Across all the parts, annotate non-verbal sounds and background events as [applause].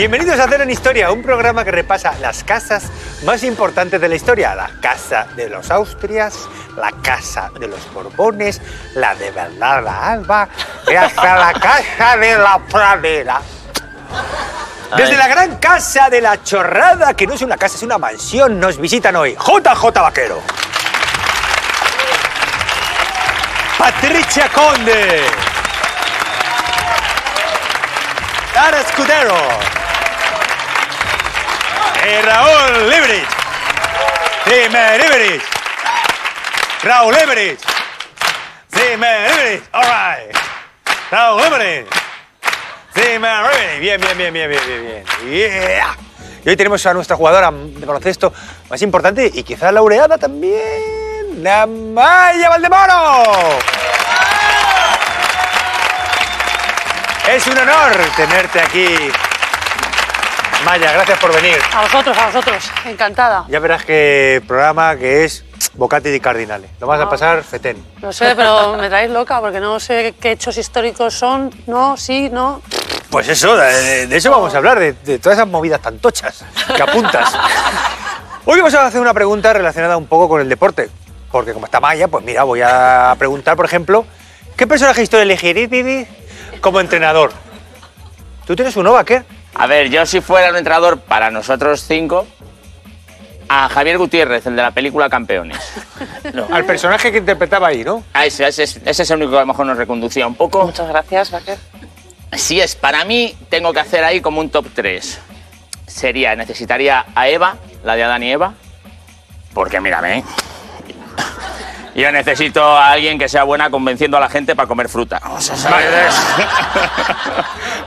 Bienvenidos a Hacer en Historia, un programa que repasa las casas más importantes de la historia. La casa de los Austrias, la casa de los Borbones, la de Bernarda la Alba y hasta la casa de la pradera. Desde la gran casa de la chorrada, que no es una casa, es una mansión, nos visitan hoy JJ Vaquero. Patricia Conde. Lara Escudero. Y Raúl Librich. Dime Librich. Raúl Librich. Dime Librich. All right. Raúl Librich. Dime Librich. Bien, bien, bien, bien, bien, bien, bien. Yeah. Y hoy tenemos a nuestra jugadora de baloncesto más importante y quizá laureada también, Namaya Valdemoro. Es un honor tenerte aquí. Maya, gracias por venir. A vosotros, a vosotros. Encantada. Ya verás que programa que es Bocati di Cardinale. Lo vas a pasar fetén. No sé, pero me traéis loca porque no sé qué hechos históricos son. No, sí, no. Pues eso, de, de eso vamos a hablar, de, de todas esas movidas tan tochas que apuntas. [laughs] Hoy vamos a hacer una pregunta relacionada un poco con el deporte. Porque como está Maya, pues mira, voy a preguntar, por ejemplo, ¿qué personaje histórico elegirías como entrenador? ¿Tú tienes uno, Vaquer? A ver, yo si fuera un entrenador para nosotros cinco, a Javier Gutiérrez, el de la película Campeones. [laughs] No. Al personaje que interpretaba ahí, ¿no? A ese, ese, es- ese es el único que a lo mejor nos reconducía un poco. Muchas gracias, Vaquer. Si es para mí, tengo que hacer ahí como un top 3. Sería, necesitaría a Eva, la de Adán y Eva, porque mírame. Yo necesito a alguien que sea buena convenciendo a la gente para comer fruta. [laughs]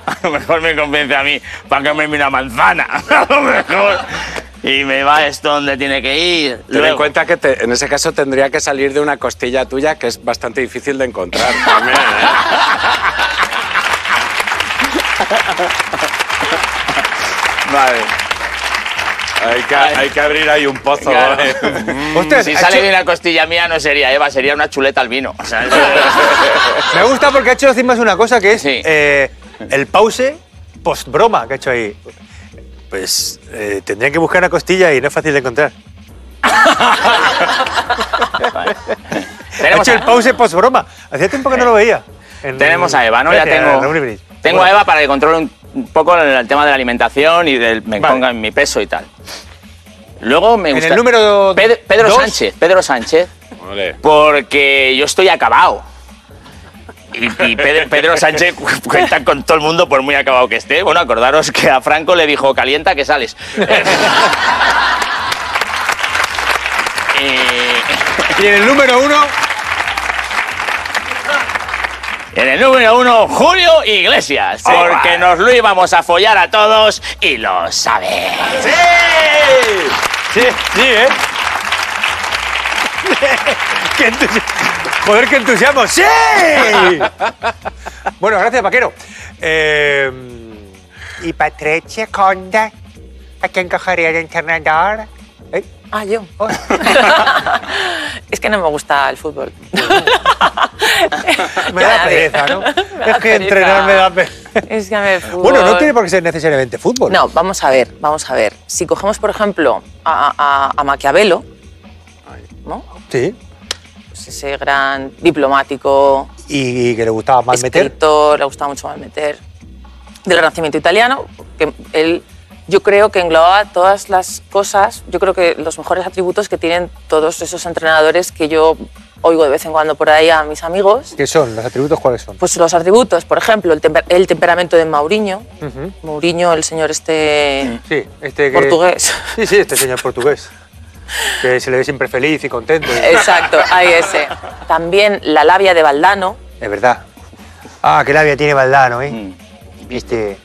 A lo mejor me convence a mí para comerme una manzana. [laughs] A lo mejor. Y me va esto donde tiene que ir. Ten en Luego- cuenta que te- en ese caso tendría que salir de una costilla tuya que es bastante difícil de encontrar también, ¿eh? [laughs] Vale. Hay que, hay que abrir ahí un pozo. Claro. ¿eh? Ostras, Si sale hecho- de una costilla mía no sería Eva, sería una chuleta al vino. O sea, Me gusta porque ha hecho encima una cosa que es Sí. eh, el pause post broma que ha hecho ahí. Pues eh, tendría que buscar una costilla y no es fácil de encontrar. Ha hecho el pause post broma. Hacía tiempo que no lo veía. En- tenemos a Eva, ¿no? Ya tengo, tengo Bueno, a Eva para que controle un, un poco el, el tema de la alimentación y del, me Vale. ponga en mi peso y tal. Luego me En gusta. el número Pedro, Pedro dos. Sánchez, Pedro Sánchez, Ole. porque yo estoy acabado. Y, y Pedro, Pedro Sánchez cu- cuenta con todo el mundo por muy acabado que esté. Bueno, acordaros que a Franco le dijo, calienta que sales. [laughs] Y en el número uno, En el número uno, Julio Iglesias, porque nos lo íbamos a follar a todos y lo sabe. ¡Sí! Sí, sí, ¿eh? [laughs] ¡Qué Joder, qué entusiasmo. ¡Sí! [laughs] bueno, gracias, Vaquero. Eh, ¿Y Patricia Conde? ¿A quién cogería de entrenador? ¿Eh? Ah, yo. [laughs] Es que no me gusta el fútbol. [laughs] Me da pereza, ¿no? [laughs] me Es que pereza. entrenar me da pereza. Es que a mí el fútbol... Bueno, no tiene por qué ser necesariamente fútbol. No, vamos a ver, vamos a ver. Si cogemos, por ejemplo, a, a- a Maquiavelo, ¿no? Sí. Pues ese gran diplomático, Y, y que le gustaba mal meter. escritor, le gustaba mucho meter del Renacimiento italiano, que él, yo creo que englobaba todas las cosas, yo creo que los mejores atributos que tienen todos esos entrenadores que yo oigo de vez en cuando por ahí a mis amigos. ¿Qué son? ¿Los atributos cuáles son? Pues los atributos, por ejemplo, el, temper- el temperamento de Mauriño. Ujú. Mourinho, el señor este Sí, este que... portugués. [laughs] Sí, sí, este señor portugués. Que se le ve siempre feliz y contento. y- Exacto, ahí ese. También la labia de Valdano. Es verdad. Ah, qué labia tiene Valdano, ¿eh? Mm. Viste.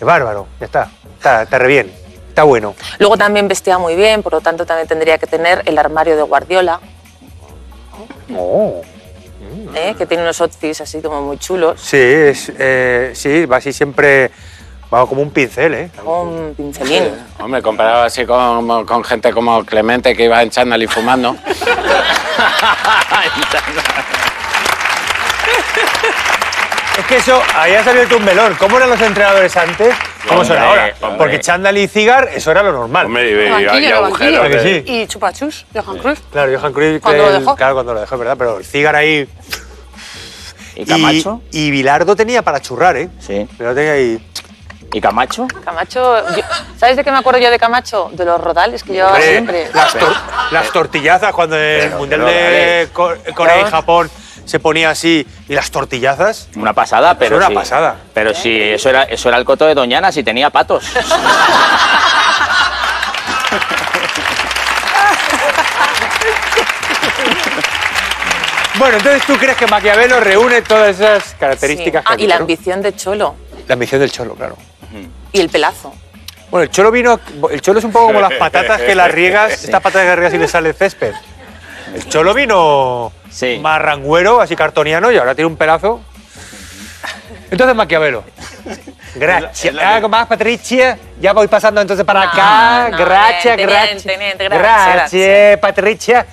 Es bárbaro, ya está. Está, está re bien. Está bueno. Luego también vestía muy bien, por lo tanto también tendría que tener el armario de Guardiola, Oh. ¿eh? que tiene unos outfits así como muy chulos, Sí, es, eh, sí, va así siempre. Va como un pincel, ¿eh? con pincelín. Hombre, comparado así con, con gente como Clemente que iba en chándal y fumando. [laughs] [laughs] [laughs] Es que eso, ahí ha salido un melón. ¿Cómo eran los entrenadores antes? ¿Cómo son ahora? hombre. Porque chándal y cigar, eso era lo normal. Hombre, y, y- y Banquillo, agujeros. banquillo. ¿A que sí? Y chupachus, Johan Cruyff. Claro, Johan Cruyff, Cuando que lo el- dejó. claro, cuando lo dejó, es verdad, pero el cigar ahí... ¿Y Camacho? Y, y Bilardo tenía para churrar, ¿eh? Sí. Bilardo tenía ahí... ¿Y Camacho? Camacho, yo- ¿sabes de qué me acuerdo yo de Camacho? De los rodales que llevaba Hombre, siempre. Las, tor- las tortillazas, cuando en el Pero, Mundial pero, de Co- Corea y. Japón se ponía así, y las tortillazas... Una pasada, pero una sí. pasada. Pero sí, eso era, eso era el coto de Doñana, si tenía patos. [laughs] Bueno, entonces tú crees que Maquiavelo reúne todas esas características Sí. que Ah, y la ambición de Cholo. La ambición del cholo, claro. Y el pelazo. Bueno, el cholo vino. El cholo es un poco como las patatas que las riegas, [laughs] estas patatas que riegas y le sale el césped. El cholo vino Sí. más ranguero, así cartoniano, y ahora tiene un pelazo. Entonces, Maquiavelo. [laughs] Gracias. Algo más, Patricia. Ya voy pasando entonces para No, acá. no, gracias, teniente, gracias. teniente, gracias, Gracias, Patricia.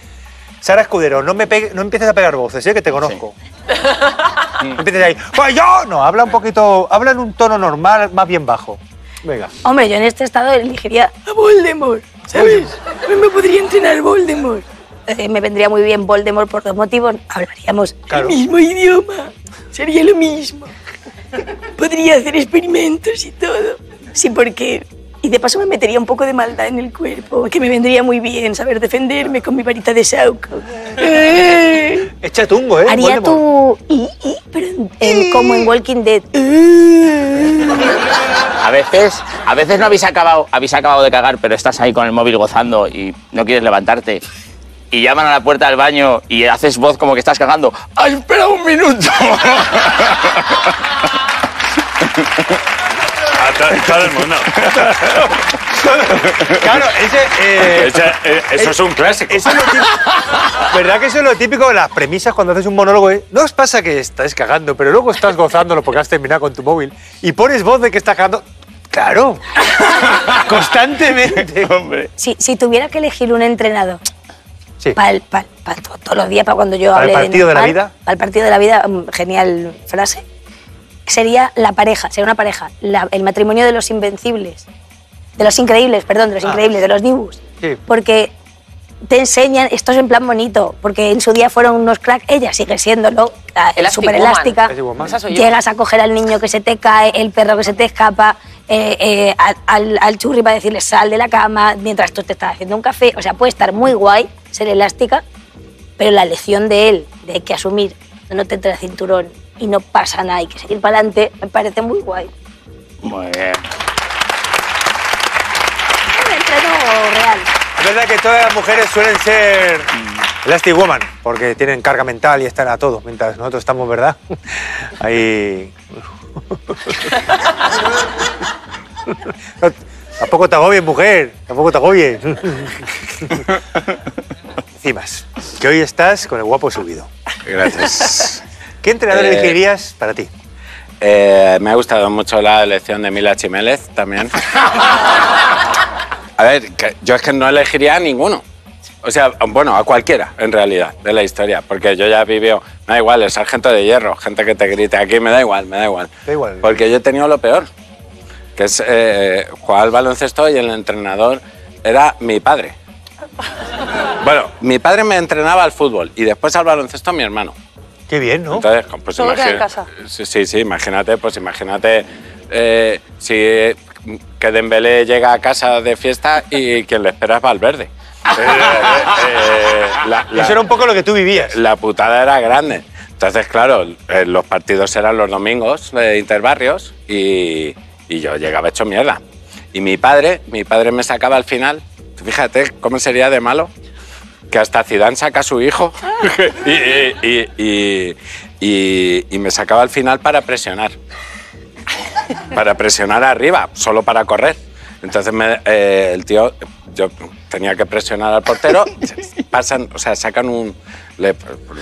Sara Escudero, no, me pegue- no empieces a pegar voces, ¿eh? que te conozco. [laughs] No empieces ahí. Pues yo. No, habla un poquito. Habla en un tono normal, más bien bajo. Venga. Hombre, yo en este estado elegiría a Voldemort, ¿sabes? A mí me podría entrenar Voldemort. Eh, me vendría muy bien Voldemort por dos motivos. Hablaríamos Claro. el mismo idioma. Sería lo mismo. Podría hacer experimentos y todo. Sí, porque... Y de paso me metería un poco de maldad en el cuerpo, que me vendría muy bien saber defenderme con mi varita de sauco. Eh, Echa tungo, ¿eh? Haría Voldemort. tu... Y, y, pero en- en- como en Walking Dead. A veces, a veces no habéis acabado, habéis acabado de cagar, pero estás ahí con el móvil gozando y no quieres levantarte. Y llaman a la puerta del baño y haces voz como que estás cagando. ¡Ay, espera un minuto! [laughs] Todo el mundo. Claro, ese. eh, Ese- eh, eso es un clásico. eso es lo típico. ¿Verdad que eso es lo típico de las premisas cuando haces un monólogo? eh? No os pasa que estáis cagando, pero luego estás gozándolo porque has terminado con tu móvil y pones voz de que estás cagando. Claro, [laughs] constantemente. Hombre. Si, si tuviera que elegir un entrenador Sí. para todos los días, para cuando yo ¿Para el hable partido de la normal, vida? Para el partido de la vida, mm, genial frase. Sería la pareja, sería una pareja, la- el matrimonio de los invencibles, de los increíbles, perdón, de los increíbles, de los. Ah. Sí. Porque te enseñan, esto es en plan bonito, porque en su día fueron unos crack, ella sigue siéndolo, súper elástica. Llegas a coger al niño que se te cae, el perro que se te escapa, eh, eh, al, al churri para decirle sal de la cama mientras tú te estás haciendo un café. O sea, puede estar muy guay ser elástica, pero la lección de él, de hay que asumir, no te entra el cinturón y no pasa nada, hay que seguir para adelante, me parece muy guay. Muy bien. Un entreno real. Es verdad que todas las mujeres suelen ser Elastic Woman, porque tienen carga mental y están a todo, mientras nosotros estamos, ¿verdad? [laughs] Ahí. [laughs] [laughs] Tampoco te agobies, mujer, tampoco te agobies. Cimas, que hoy estás con el guapo subido. Gracias. [laughs] ¿Qué entrenador Eh, elegirías para ti? Eh, me ha gustado mucho la elección de Mila Chiménez también. A ver, yo es que no elegiría a ninguno. O sea, bueno, a cualquiera, en realidad, de la historia. Porque yo ya he vivido, me da igual, el sargento de hierro, gente que te grite aquí, me da igual, me da igual. Da igual. Porque yo he tenido lo peor, que es eh, jugar al baloncesto y el entrenador era mi padre. [laughs] Bueno, mi padre me entrenaba al fútbol y después al baloncesto mi hermano. Qué bien, ¿no? Entonces, pues Todo queda en imagina- casa. Sí, sí, sí, imagínate, pues imagínate eh, si eh, que Dembélé llega a casa de fiesta y quien le espera es Valverde. [laughs] Eh, eh, la, la- Eso era un poco lo que tú vivías. la putada era grande. Entonces, claro, eh, los partidos eran los domingos de interbarrios y, y yo llegaba hecho mierda. Y mi padre, mi padre me sacaba al final, fíjate cómo sería de malo, que hasta Zidane saca a su hijo [laughs] y, y- y- y- y me sacaba al final para presionar. Para presionar arriba, solo para correr. Entonces me- eh, el tío, yo tenía que presionar al portero, [laughs] pasan, o sea, sacan un, le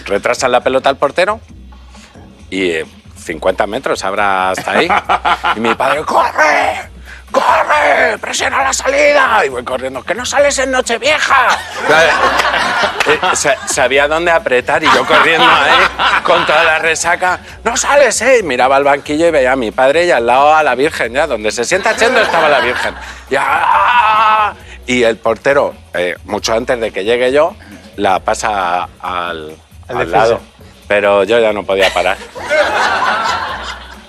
retrasan la pelota al portero y eh, 50 metros habrá hasta ahí. Y mi padre, ¡corre! ¡Corre! ¡Presiona la salida! Y voy corriendo, ¡que no sales en Nochevieja! Claro, eh, sa- sabía dónde apretar y yo corriendo ahí con toda la resaca, ¡no sales, eh! Y miraba al banquillo y veía a mi padre y al lado a la Virgen, ya, donde se sienta Chendo estaba la Virgen. Y, ¡ah! y el portero, eh, mucho antes de que llegue yo, la pasa al, Al lado. Pero yo ya no podía parar.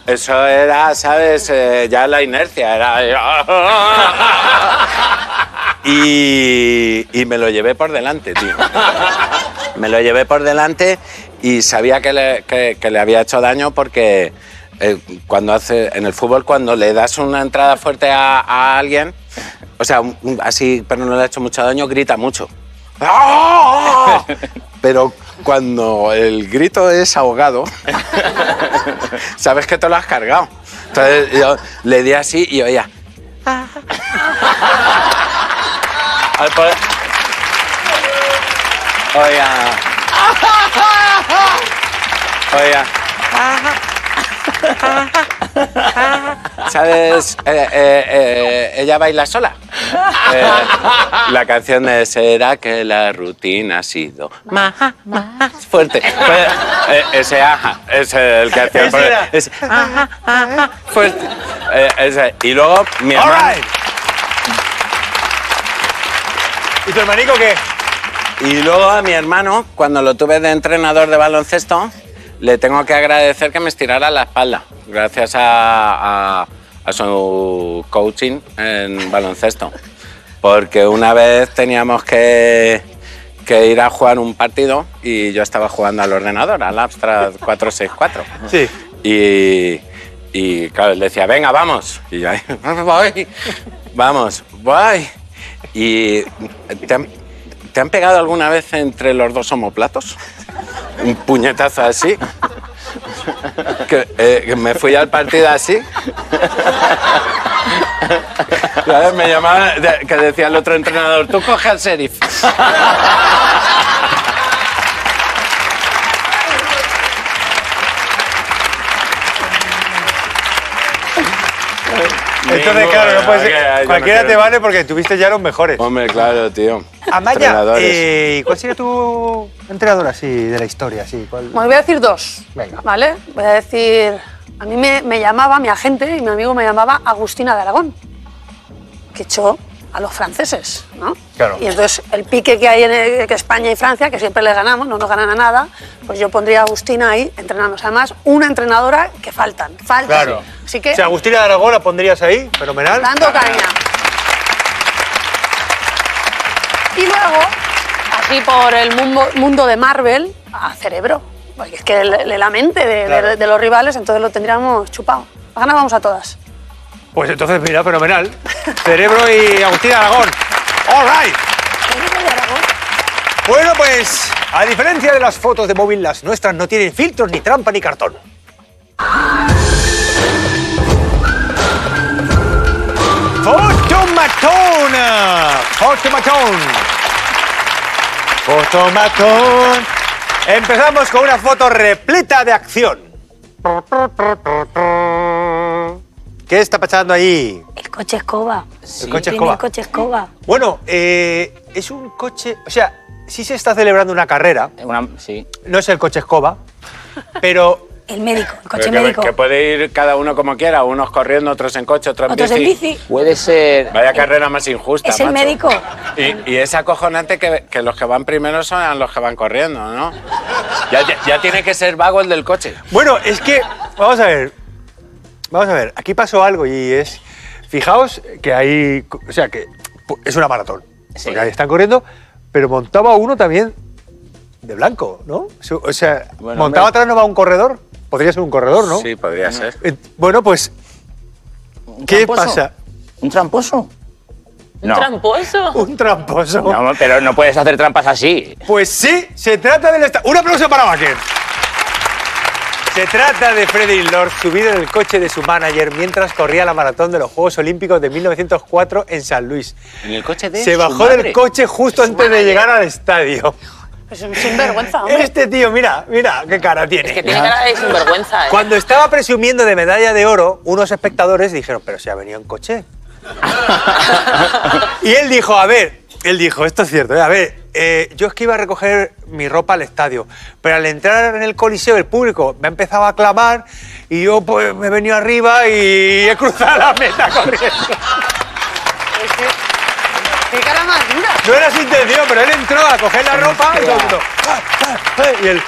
Eso era, ¿sabes? Eh, ya la inercia, era... [laughs] Y, y me lo llevé por delante, tío. Me lo llevé por delante y sabía que le, que- que le había hecho daño porque eh, cuando hace, en el fútbol cuando le das una entrada fuerte a, a alguien, o sea, un- así, pero no le ha hecho mucho daño, grita mucho. [laughs] ¡Ah! Pero cuando el grito es ahogado, [laughs] sabes que te lo has cargado. Entonces yo le di así y oía. [laughs] Al poder- Oía. Oía. [laughs] ¿Sabes? Eh, eh, eh, ella baila sola. Eh, la canción de Será que la rutina ha sido más, más fuerte. Pues, eh, ese ajá, es el que hacía. Ese ajá, ajá, fuerte. Eh, ese. Y luego mi All hermano. right. ¿Y tu hermanico qué? Y luego a mi hermano, cuando lo tuve de entrenador de baloncesto, le tengo que agradecer que me estirara la espalda, gracias a, a- a su coaching en baloncesto. Porque una vez teníamos que, que ir a jugar un partido y yo estaba jugando al ordenador, al Amstrad 464. Sí. Y, y claro, él decía, venga, vamos. Y yo, ahí, voy, vamos, voy. Y ¿te han, te han pegado alguna vez entre los dos homoplatos? Un puñetazo así. Que, eh, que me fui al partido así. ¿Sabes? Me llamaba, de- que decía el otro entrenador, tú coge al sheriff. Entonces, claro, no puede ser. Cualquiera te vale porque tuviste ya los mejores. Hombre, claro, tío. Amaya, eh, ¿cuál sería tu entrenador así de la historia? Así, ¿cuál? Bueno, voy a decir dos. Venga. ¿Vale? Voy a decir. A mí me, me llamaba, mi agente y mi amigo me llamaba Agustina de Aragón, que echó a los franceses, ¿no? Claro. Y entonces el pique que hay en el- que España y Francia, que siempre les ganamos, no nos ganan a nada, pues yo pondría a Agustina ahí entrenando. Además, una entrenadora que faltan, faltan. Claro. Así que, O sea, Agustina de Aragón la pondrías ahí, fenomenal. dando caña. Y luego, así por el mundo, mundo de Marvel, a Cerebro. Porque es que le- la mente de, de- Claro. de los rivales, entonces lo tendríamos chupado. Las ganábamos a todas. Pues entonces, mira, fenomenal. [laughs] Cerebro y Agustina de Aragón. All right. Bueno, pues, a diferencia de las fotos de móvil, las nuestras no tienen filtros, ni trampa, ni cartón. ¡Fotomatón! ¡Fotomatón! ¡Fotomatón! Empezamos con una foto repleta de acción. ¿Qué está pasando ahí? El coche escoba. El coche Tiene escoba. el coche escoba. Bueno, eh, es un coche, o sea, sí se está celebrando una carrera, Una- sí. no es el coche escoba, pero El médico, el coche Pero médico. que puede ir cada uno como quiera, unos corriendo, otros en coche, otros en Otros en bici. Puede ser. Vaya carrera más injusta. Es el macho. médico. Y, y es acojonante que, que los que van primero son los que van corriendo, ¿no? Ya, ya- ya tiene que ser vago el del coche. bueno, es que, vamos a ver, vamos a ver, aquí pasó algo y es, fijaos que hay, o sea, que es una maratón, Sí. porque ahí están corriendo, pero montaba uno también de blanco, ¿no? O sea, Bueno, montaba hombre. atrás no va un corredor, podría ser un corredor, ¿no? Sí, podría ser. Eh, Bueno, pues, ¿Un ¿qué tramposo? pasa? ¿Un tramposo? ¿Un No. tramposo? [laughs] Un tramposo. No, pero no puedes hacer trampas así. Pues sí, se trata del... Un aplauso para Baker. Se trata de Freddy Lord subido en el coche de su manager mientras corría la maratón de los Juegos Olímpicos de 1904 en San Luis. En el coche de Se su bajó madre. del coche justo antes de llegar al estadio. Es un sinvergüenza, hombre. Este tío, mira, mira qué cara tiene. Es que tiene cara de sinvergüenza, ¿eh? Cuando estaba presumiendo de medalla de oro, unos espectadores dijeron, pero si ha venido en coche. [laughs] Y él dijo, a ver, él dijo, esto es cierto, ¿eh? a ver, eh, yo es que iba a recoger mi ropa al estadio, pero al entrar en el coliseo el público me ha empezado a clamar y yo pues me he venido arriba y he cruzado la meta corriendo. ¿Qué cara más dura? No era su intención, pero él entró a coger la ropa y todo el mundo, "Ah, ah, ah", y él,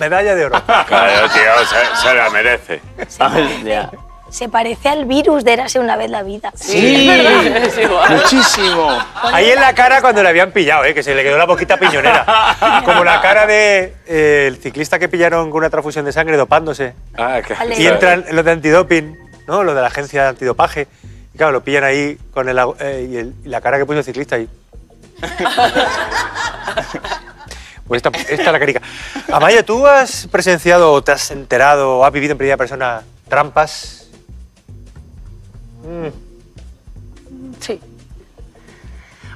medalla de oro. Claro, tío, se, se la merece. Hostia. Se parece al virus de Érase una vez la vida. Sí, [laughs] es igual. Muchísimo. Ahí en la cara cuando le habían pillado, ¿eh? que se le quedó la boquita piñonera. Como la cara de eh, el ciclista que pillaron con una transfusión de sangre dopándose. Ah, Vale. Y entran los de antidoping, ¿no? Los de la agencia de antidopaje. Y claro, lo pillan ahí con el, eh, y, el- y la cara que puso el ciclista ahí. [laughs] Pues esta, esta es la carica. Amaya, ¿tú has presenciado o te has enterado o has vivido en primera persona trampas? Sí.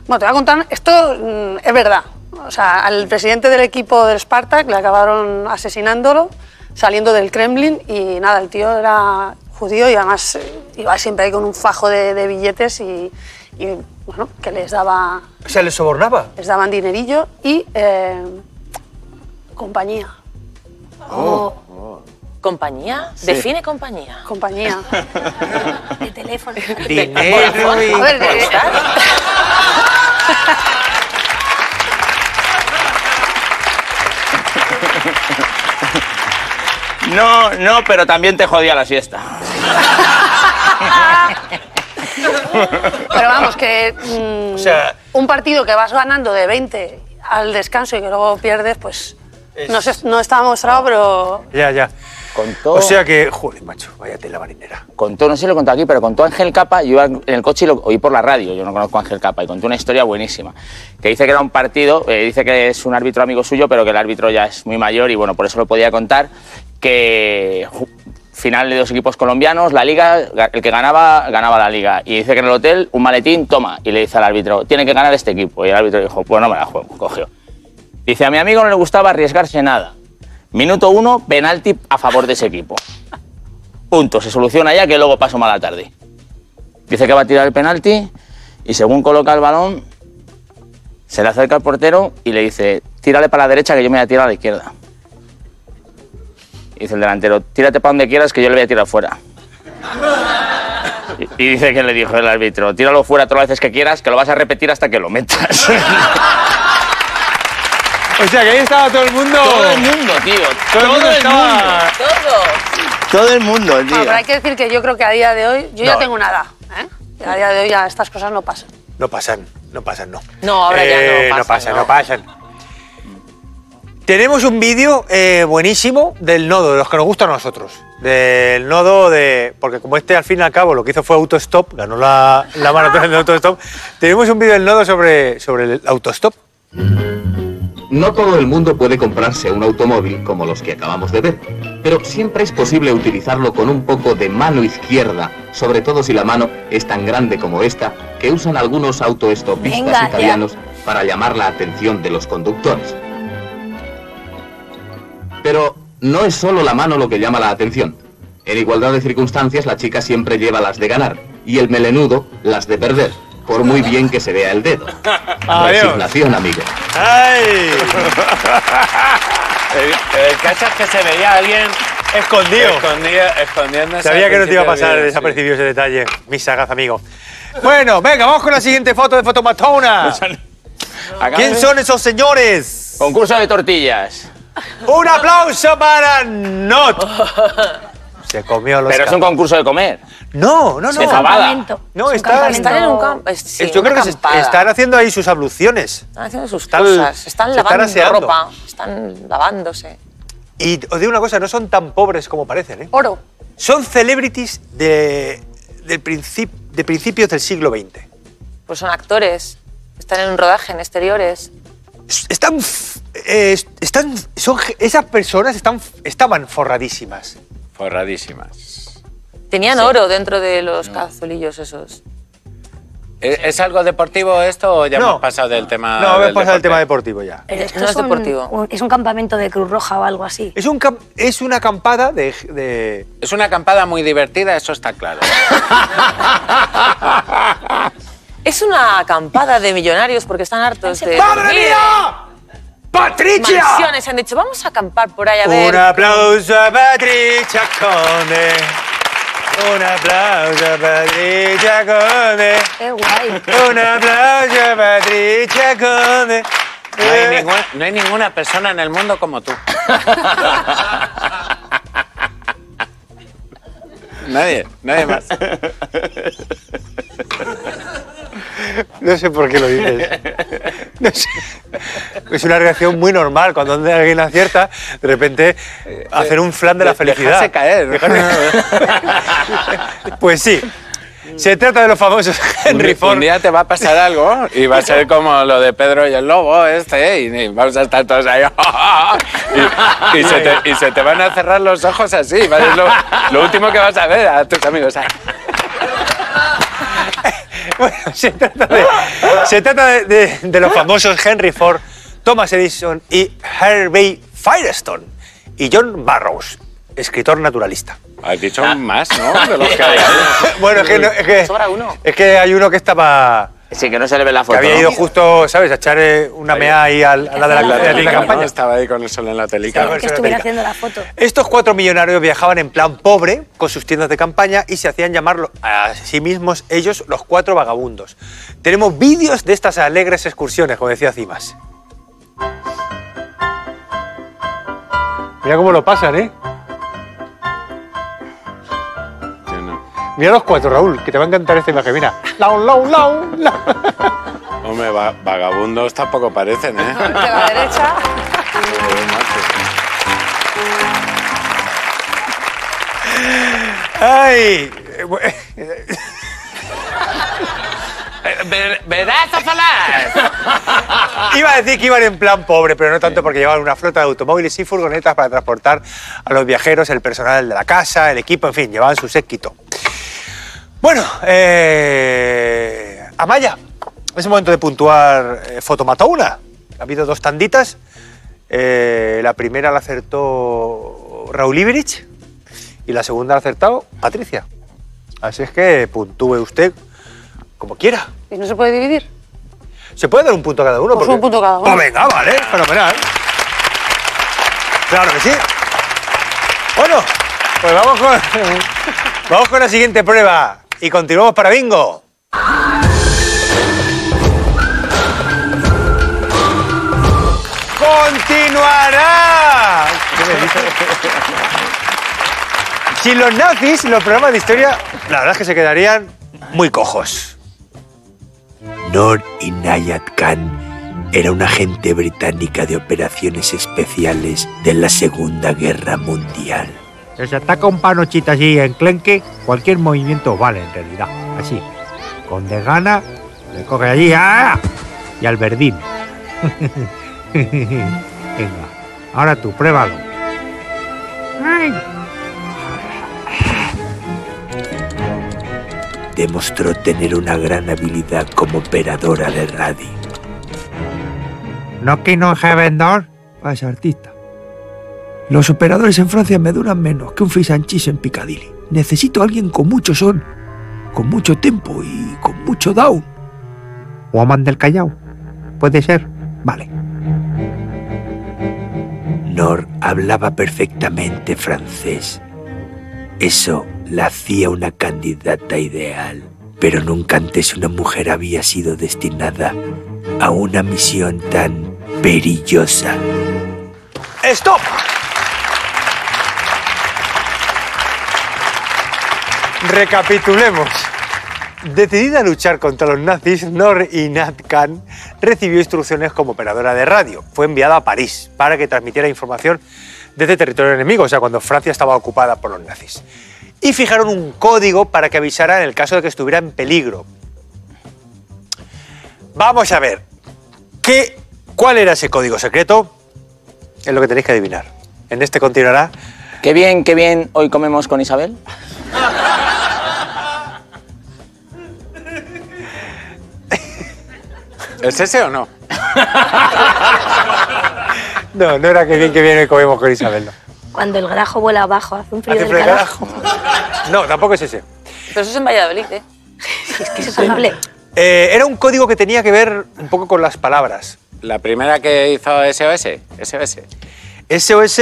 Bueno, te voy a contar, esto mm, es verdad. O sea, al presidente del equipo del Spartak le acabaron asesinándolo saliendo del Kremlin y nada, el tío era judío y además iba siempre ahí con un fajo de, de billetes y, y, bueno, que les daba O sea, ¿le sobornaba? les daban dinerillo y eh, compañía. ¿Compañía? Define compañía. Compañía. [laughs] De teléfono. Dinero y... A ver, No, no, pero también te jodía la siesta. [laughs] Pero vamos, que mm, O sea- un partido que vas ganando de 20 al descanso y que luego pierdes, pues no, sé, no está mostrado, pero Ya, ya. Contó, O sea que, joder, macho, vaya tela marinera. contó, no sé si lo he contado aquí, pero contó Ángel Capa, yo iba en el coche y lo oí por la radio, yo no conozco a Ángel Capa, y contó una historia buenísima, que dice que era un partido, eh, dice que es un árbitro amigo suyo, pero que el árbitro ya es muy mayor y bueno, por eso lo podía contar, que final de dos equipos colombianos, la liga, ga- el que ganaba, ganaba la liga, y dice que en el hotel, un maletín, toma, y le dice al árbitro, tiene que ganar este equipo, y el árbitro dijo, pues no me la juego, cogió. Dice, a mi amigo no le gustaba arriesgarse nada. Minuto uno, penalti a favor de ese equipo. Punto, se soluciona ya que luego paso mala tarde. Dice que va a tirar el penalti y según coloca el balón, se le acerca al portero y le dice, tírale para la derecha que yo me voy a tirar a la izquierda. Y dice el delantero, tírate para donde quieras que yo le voy a tirar fuera. [laughs] Y, y dice que le dijo el árbitro, tíralo fuera todas las veces que quieras, que lo vas a repetir hasta que lo metas. [laughs] O sea, que ahí estaba todo el mundo. Todo el mundo, tío. Todo el mundo estaba- Todo. Todo el mundo, tío. bueno, pero hay que decir que yo creo que a día de hoy, yo ya No. tengo una edad, ¿eh? A día de hoy ya estas cosas no pasan. No pasan, no pasan, no. No, ahora ya no Eh, pasan, No pasan, no. no pasan. Tenemos un vídeo eh, buenísimo del nodo, de los que nos gustan a nosotros. Del nodo de. Porque como este al fin y al cabo lo que hizo fue autostop, ganó la, la maratón de autostop. Tenemos un vídeo del nodo sobre, sobre el autostop. No todo el mundo puede comprarse un automóvil como los que acabamos de ver, pero siempre es posible utilizarlo con un poco de mano izquierda, sobre todo si la mano es tan grande como esta, que usan algunos autoestopistas Venga, ya. italianos para llamar la atención de los conductores. Pero no es solo la mano lo que llama la atención. En igualdad de circunstancias, la chica siempre lleva las de ganar y el melenudo las de perder, por muy bien que se vea el dedo. [laughs] Resignación, amigo. ¡Ay! [laughs] El, el caso es que se veía a alguien Escondido. escondido, escondiéndose. Sabía que no te iba a pasar desapercibido ese detalle, mi sagaz amigo. Bueno, venga, vamos con la siguiente foto de Fotomatona. [laughs] ¿Quién son esos señores? Concurso de tortillas. ¡Un aplauso para Not! Se comió los Pero es un concurso de comer. No, no, no. De fabada. Campamento. No, Es un está- campamento. Están en un campo. Sí, Yo creo que se acampada. están haciendo ahí sus abluciones. Están haciendo sus Están- cosas. Están se están lavando aseando. ropa. Están lavándose. Y os digo una cosa, no son tan pobres como parecen, ¿eh? Oro. Son celebrities de, del princip- de principios del siglo XX. Pues son actores. Están en un rodaje en exteriores. Están, eh, están, son, esas personas están, estaban forradísimas. Forradísimas. Tenían oro dentro de los calzolillos esos. ¿Es, es algo deportivo esto o ya No. hemos pasado del tema? No, hemos del pasado el deporte? tema deportivo ya. Esto no es un- deportivo. un- es un campamento de Cruz Roja o algo así. Es, un es una acampada de, de- Es una acampada muy divertida, eso está claro. [laughs] Es una acampada de millonarios porque están hartos de. ¡Madre mía! ¡Patricia! Mansiones han dicho, vamos a acampar por ahí a ver. Un aplauso a Patricia Conde. Un aplauso a Patricia Conde. Qué guay. Un aplauso a Patricia Conde. No hay, ninguna, no hay ninguna persona en el mundo como tú. [laughs] nadie, nadie más. [laughs] No sé por qué lo dices. No sé. Es una reacción muy normal. Cuando alguien acierta, de repente hacer un flan de la felicidad. dejarse caer. Pues sí. Se trata de los famosos Henry Ford. un día te va a pasar algo y va a ser como lo de Pedro y el lobo este y, y vamos a estar todos ahí [laughs] y, y se te, y se te van a cerrar los ojos así. ¿vale? Es lo, lo último que vas a ver a tus amigos. Bueno, se trata de, se trata de, de- de los famosos Henry Ford, Thomas Edison y Harvey Firestone. Y John Barrows, escritor naturalista. Has dicho más, ¿no? De los que hay. [laughs] Bueno, es que, no- es que, Sobra uno. es que hay uno que estaba... Sí, que no se le ve la Que foto. había ¿no? ido justo, ¿sabes? A echar eh, una mea ahí al, al lado de la, la de la campaña. Estaba ahí con el sol en la telica. Estaba- Que estuviera haciendo la foto. Estos cuatro millonarios viajaban en plan pobre con sus tiendas de campaña y se hacían llamar a sí mismos ellos los cuatro vagabundos. Tenemos vídeos de estas alegres excursiones, como decía Cimas. Mira cómo lo pasan, ¿eh? Mira los cuatro, Raúl, que te va a encantar esta imagen. Mira. Lau, lau, lau, lau. Hombre, va- vagabundos tampoco parecen, ¿eh? [laughs] De la derecha. ¡Ay! ¡Verás a falar! Iba a decir que iban en plan pobre, pero no tanto porque llevaban una flota de automóviles y furgonetas para transportar a los viajeros, el personal de la casa, el equipo, en fin, llevaban su séquito. Bueno, eh, Amaya, es el momento de puntuar eh. Ha habido dos tanditas. Eh, la primera la acertó Raúl Iberich y la segunda la ha acertado Patricia. Así es que puntúe usted como quiera. ¿Y no se puede dividir? ¿Se puede dar un punto a cada uno? Pues un punto cada uno. Pues venga, vale, fenomenal. Claro que sí. Bueno, pues vamos con, [laughs] vamos con la siguiente prueba y continuamos para bingo. ¡Continuará! Sin los nazis, los programas de historia, la verdad es que se quedarían muy cojos. Noor Inayat Khan era una agente británica de operaciones especiales de la Segunda Guerra Mundial. Si se ataca un panochita así enclenque, cualquier movimiento vale en realidad. Así. Con desgana, le coge allí ¡ah! y al verdín. [laughs] Venga, ahora tú, pruébalo. Ay. Demostró tener una gran habilidad como operadora de radio. No que no es vendedor, es artista. Los operadores en Francia me duran menos que un fish and cheese en Piccadilly. Necesito a alguien con mucho son, con mucho tempo y con mucho down. Woman del Callao. Puede ser. Vale. Nor hablaba perfectamente francés. Eso la hacía una candidata ideal. Pero nunca antes una mujer había sido destinada a una misión tan perillosa. ¡Stop! Recapitulemos. Decidida a luchar contra los nazis, Nor Inat Khan recibió instrucciones como operadora de radio. Fue enviada a París para que transmitiera información desde territorio enemigo, o sea, cuando Francia estaba ocupada por los nazis. Y fijaron un código para que avisara en el caso de que estuviera en peligro. Vamos a ver. ¿Qué, ¿Cuál era ese código secreto? Es lo que tenéis que adivinar. En este continuará. Qué bien, qué bien hoy comemos con Isabel. [laughs] ¿Es ese o no? [laughs] No, no era que bien que viene comemos con Isabel, no. Cuando el grajo vuela abajo, hace un frío Hace del frío de carajo. No, tampoco es ese. Pero eso es en Valladolid, ¿eh? [laughs] Es que es horrible. Eh, era un código que tenía que ver un poco con las palabras. La primera que hizo SOS. SOS. SOS.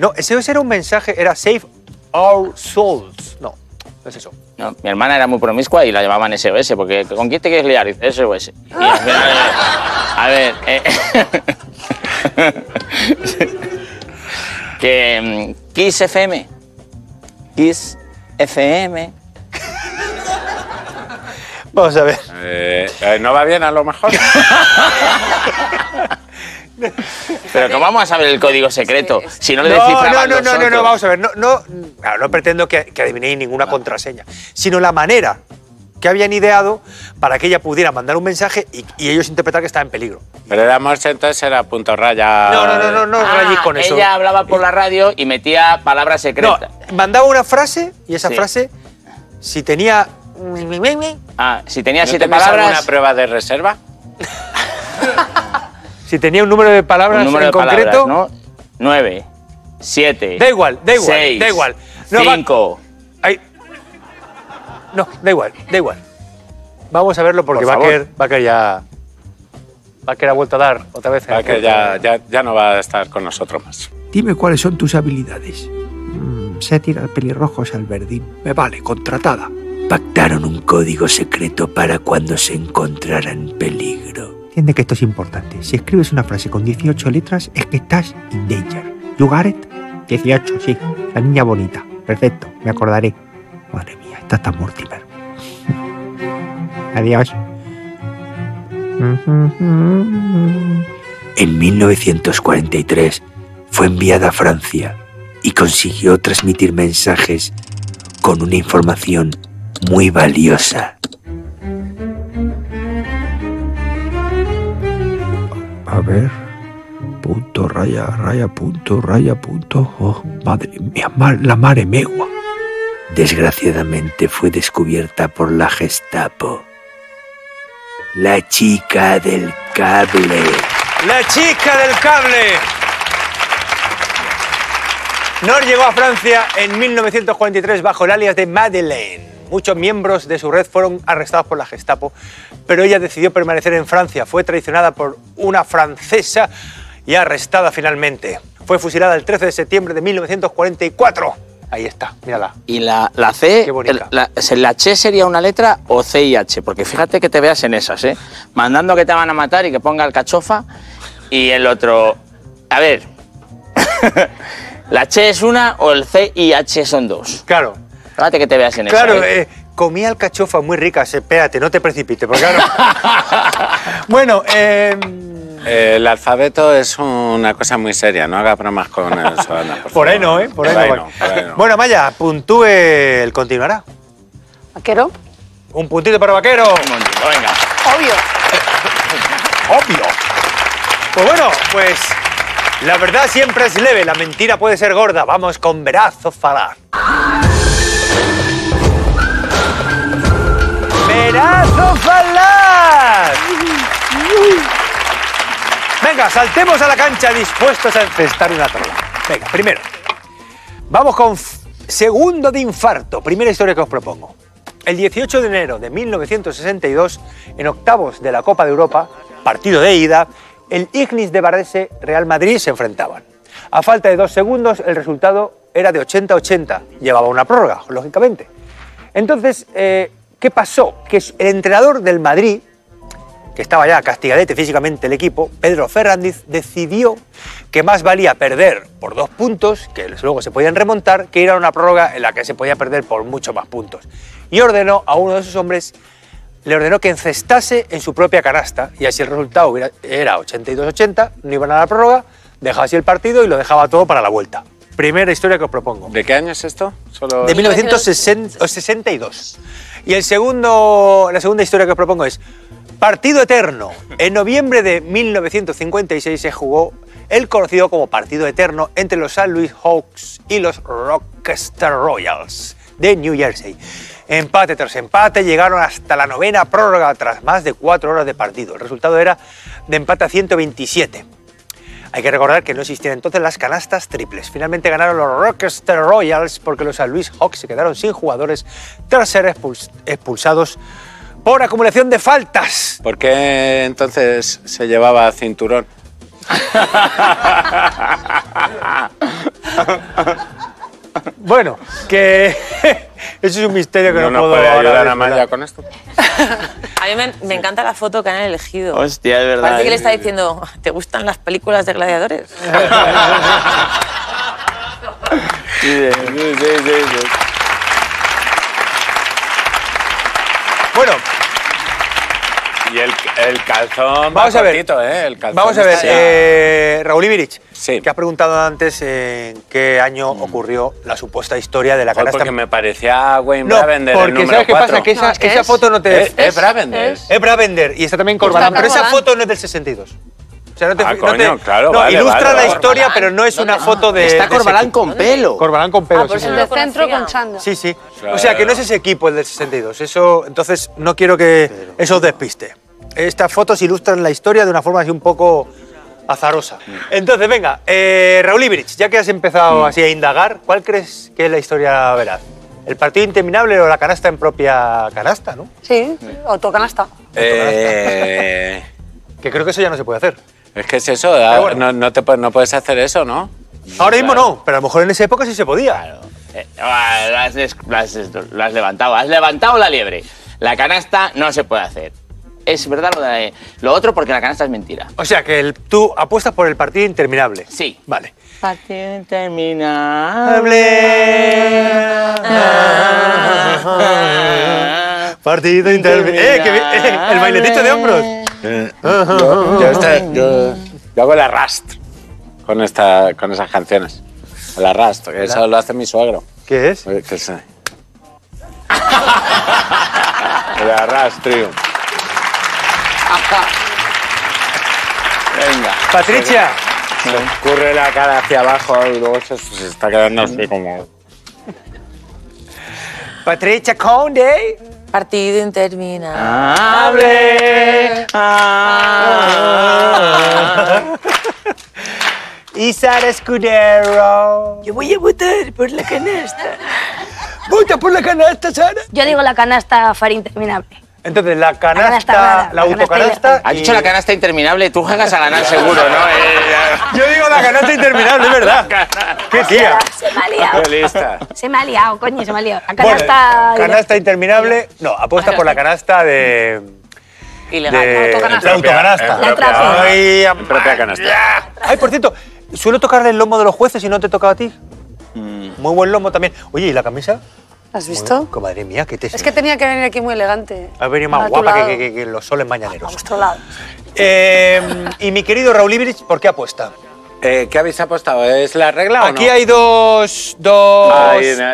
No, SOS era un mensaje, era Save Our Souls. No es eso. No, mi hermana era muy promiscua y la llamaban SOS, porque ¿con quién te quieres liar? Dice, SOS. Y al final, [laughs] a ver, eh, [laughs] que mm, Kiss FM, Kiss FM, Vamos a ver. Eh, eh, ¿No va bien a lo mejor? [laughs] pero ¿cómo vamos a saber el código secreto si no le No, descifraban no, no, no, no, no, otros? vamos a ver. No, no, claro, no pretendo que, que adivinéis ninguna contraseña, sino la manera que habían ideado para que ella pudiera mandar un mensaje y, y ellos interpretar que estaba en peligro. Pero era Morse, entonces era punto raya. No, no, no, no, no Ah, rayéis con eso. Ella hablaba por la radio y metía palabras No, secretas. mandaba una frase y esa Sí. frase, si tenía. Ah, si tenía ¿No siete palabras, alguna prueba de reserva? [laughs] Si tenía un número de palabras un número en de palabras, concreto. ¿no? Nueve, siete, Da igual, da igual, seis, da igual. No, va- cinco. Ay. No, da igual, da igual. Vamos a verlo porque Por va a favor. querer, va a querer ya. Va a querer vuelta a dar otra vez. Para que ya, ya, ya no va a estar con nosotros más. Dime cuáles son tus habilidades. Mm, sé tirar pelirrojos al verdín. Me vale, contratada. Pactaron un código secreto para cuando se encontraran en peligro. Entiende que esto es importante. Si escribes una frase con 18 letras, es que estás in danger. You got it? 18, sí. La niña bonita. Perfecto, me acordaré. Madre mía, está tan Mortimer. [laughs] Adiós. En 1943 fue enviada a Francia y consiguió transmitir mensajes con una información muy valiosa. A ver. Punto, raya, raya, punto, raya, punto. Oh, madre mía, la mare megua. Desgraciadamente fue descubierta por la Gestapo. La chica del cable. La chica del cable. Nor llegó a Francia en 1943 bajo el alias de Madeleine. Muchos miembros de su red fueron arrestados por la Gestapo, pero ella decidió permanecer en Francia. Fue traicionada por una francesa y arrestada finalmente. Fue fusilada el 13 de septiembre de 1944. Ahí está, mírala. Y la, la C, Qué bonita. el- la, la H sería una letra o C y H, porque fíjate que te veas en esas, ¿eh? Mandando que te van a matar y que ponga el cachofa y el otro... A ver, [laughs] ¿la H es una o el C y H son dos? Claro, Fíjate que te veas en claro, esa. ¿eh? eh, comía alcachofas muy ricas. Espérate, no te precipites, porque claro. [laughs] bueno, eh, el alfabeto es una cosa muy seria, no haga bromas con eso, [laughs] Ana, por, por ahí no, ¿eh? Por ahí, no. por ahí no. Bueno, Maya, puntúe el continuará. Vaquero, Un puntito para Vaquero. Un momentito, venga. obvio. [laughs] Obvio. Pues bueno, pues la verdad siempre es leve, la mentira puede ser gorda. Vamos con Verazo Falar. Verazo Falar. Venga, saltemos a la cancha dispuestos a encestar una trola. Venga, primero. Vamos con segundo de infarto. Primera historia que os propongo. El 18 de enero de 1962, en octavos de la Copa de Europa, partido de ida, el Ignis de Bardese Real Madrid se enfrentaban. A falta de dos segundos, el resultado era de 80-80. Llevaba una prórroga, lógicamente. Entonces, eh, ¿qué pasó? Que el entrenador del Madrid, que estaba ya castigadete físicamente el equipo, Pedro Ferrandiz, decidió que más valía perder por dos puntos, que luego se podían remontar, que ir a una prórroga en la que se podía perder por mucho más puntos. Y ordenó a uno de sus hombres, le ordenó que encestase en su propia canasta, y así el resultado hubiera- era 82-80, no iban a la prórroga, dejaba así el partido y lo dejaba todo para la vuelta. Primera historia que os propongo. ¿De qué año es esto? Solo... De 1962. Y el segundo, la segunda historia que propongo es Partido Eterno. En noviembre de 1956 se jugó el conocido como Partido Eterno entre los San Louis Hawks y los Rochester Royals de New Jersey. Empate tras empate, llegaron hasta la novena prórroga tras más de cuatro horas de partido. El resultado era de empate a 127. Hay que recordar que no existían entonces las canastas triples. Finalmente ganaron los Rochester Royals porque los San Luis Hawks se quedaron sin jugadores tras ser expuls- expulsados por acumulación de faltas. ¿Por qué entonces se llevaba cinturón? [laughs] Bueno, que [laughs] eso es un misterio que no, ¿No nos puedo puede ayudar a. Maya con esto? [laughs] A mí me, me encanta la foto que han elegido. Hostia, es verdad. Parece que le ¿eh? está diciendo, ¿te gustan las películas de gladiadores? [laughs] Sí, sí, sí, sí, sí. Bueno, Y el, el calzón Vamos va a ver. cortito, ¿eh? El calzón vamos a ver, eh, Raúl Ibirich, Sí. que has preguntado antes en qué año ocurrió la supuesta historia de la Joder, canasta. porque me parecía Wayne No, Bravender el porque número ¿sabes qué pasa? cuatro. Que esa, No, es que esa es- foto no te... Es, es Bravender. es- Es Bravender y está también Corbalán, pero esa Corbalán. foto no es del 62. O sea, no te, Ah, no coño, te- claro, no, vale, ilustra vale, la historia, pero no es una foto de. Está de Corbalán equipo. con pelo. Corbalán con pelo, Ah, por sí. El de centro con Chanda. Sí, sí. Claro. O sea, que no es ese equipo el del 62. Eso, entonces, no quiero que eso os despiste. Estas fotos ilustran la historia de una forma así un poco azarosa. Entonces, venga, eh, Raúl Ibrich, ya que has empezado así a indagar, ¿cuál crees que es la historia veraz? ¿El partido interminable o la canasta en propia canasta, no? Sí, autocanasta. Eh, Que creo que eso ya no se puede hacer. es que es eso, ah, bueno. no, no te, no puedes hacer eso, ¿no? Ahora mismo no, pero a lo mejor en esa época sí se podía. Eh, ah, lo, has, des- lo has- lo has levantado. Has levantado la liebre. La canasta no se puede hacer. Es verdad lo de lo otro porque la canasta es mentira. O sea, que el- tú apuestas por el partido interminable. Sí. Vale. Partido interminable. [laughs] Partido interminable. Eh, que, eh, el bailecito de hombros. Yo, yo yo- yo hago el rust con, esta, con esas canciones. El arrastro, que eso lo hace mi suegro. ¿Qué es? Oye, que sé. [laughs] El arrastro. Venga. Patricia. Se curre la cara hacia abajo y luego se, se está quedando así como... Patricia Conde. Partido interminable. Hable. Isar Escudero. Yo voy a votar por la canasta. Vota por la canasta, Sara. Yo digo la canasta far interminable. Entonces, la canasta canasta, la la canasta autocanasta. Has dicho la canasta interminable. Tú juegas a ganar seguro, ¿no? [laughs] Eh, Yo digo la canasta interminable, es verdad. ¿Qué tía? Se me ha liado. ¡Qué lista! Se me ha liado, coño, se me ha liado. La Bueno, canasta... canasta interminable. No, apuesta por la canasta de. Ilegal. de autocanasta. La autocanasta. La tráfico. Ay, En propia canasta. Ay, por cierto, suelo tocarle el lomo de los jueces y no te toca a ti. Muy buen lomo también. Oye, ¿y la camisa? ¿Has visto? Muy- Madre mía, qué te Es que tenía que venir aquí muy elegante. Ha venido A más tu guapa que, que- que- que los soles A mañaneros. vuestro lado. Eh, y mi querido Raúl Ibrich, ¿por qué apuesta? Eh, ¿Qué habéis apostado? ¿Es la regla o no? Aquí hay dos. dos